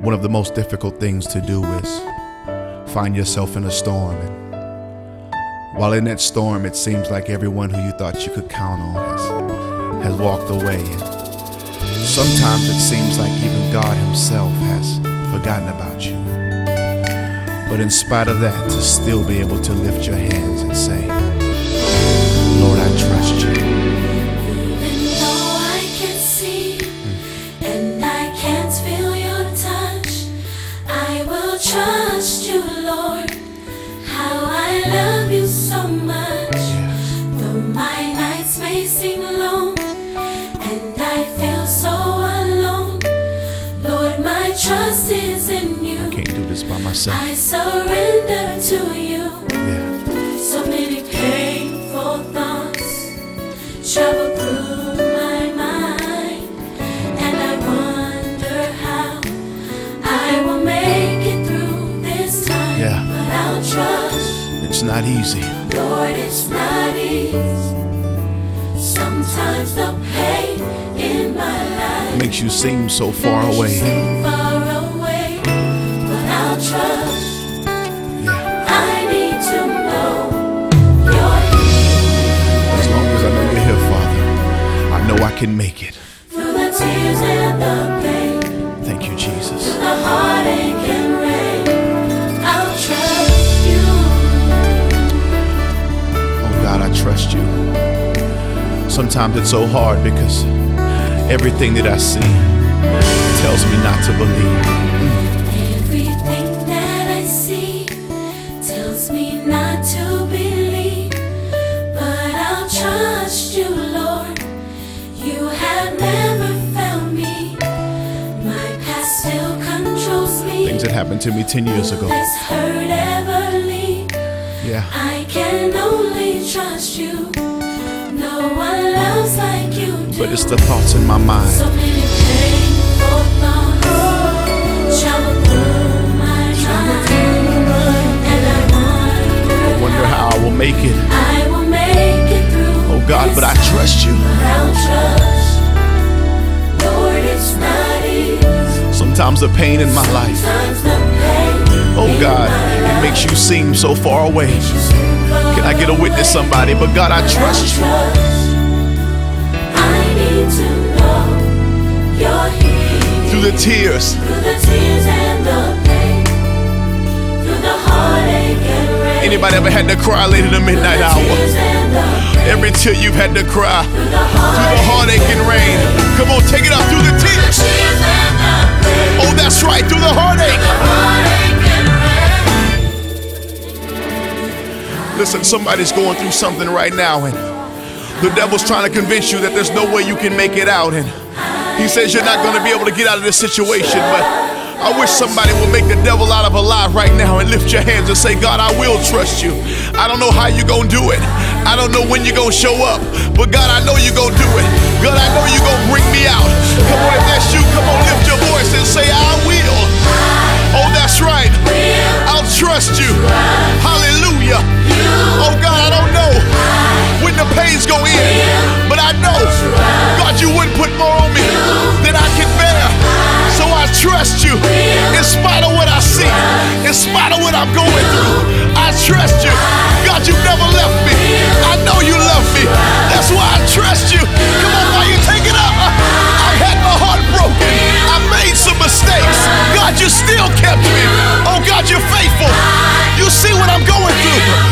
One of the most difficult things to do is find yourself in a storm. And while in that storm, it seems like everyone who you thought you could count on has, has walked away. And sometimes it seems like even God Himself has forgotten about you. But in spite of that, to still be able to lift your hands and say, I surrender to you. Yeah. So many painful thoughts travel through my mind, and I wonder how I will make it through this time. Yeah. But I'll trust, It's not easy. Lord, it's not easy. Sometimes the pain in my life Makes you seem so far away. seem far away, I need to know God. As long as I know you're here, Father, I know I can make it. Through the tears and the pain, Thank you, Jesus. the heartache and rain, I'll trust you. Oh God, I trust you. Sometimes it's so hard because everything that I see tells me not to believe. Things that happened to me 10 years ago. This hurt ever leave. Yeah. I can only trust you. No one loves like you do. But it's the thoughts in my mind. So many painful thoughts travel Sometimes the pain in my life, Sometimes the pain oh God, it makes you seem so far away. makes you seem far Can I get a witness, somebody? But God, I trust you. I need to know you're here. Through the tears, Through the tears and the pain. Through the heartache and rain. anybody ever had to cry late in the midnight hour? tears and the pain. Every tear you've had to cry Through the through the heartache and rain. Come on, take it up through the tears. Listen, somebody's going through something right now, and the devil's trying to convince you that there's no way you can make it out. And he says you're not going to be able to get out of this situation. But I wish somebody would make the devil out of a lie right now and lift your hands and say, God, I will trust you. I don't know how you're going to do it. I don't know when you're going to show up. But God, I know you're going to do it. God, I know you're going to bring me out. Come on, if that's you, come on, lift your voice and say, I will. I'm going through. I trust you. God, you've never left me. I know you love me. That's why I trust you. Come on, fire, take it up. I had my heart broken. I made some mistakes. God, you still kept me. Oh, God, you're faithful. You see what I'm going through.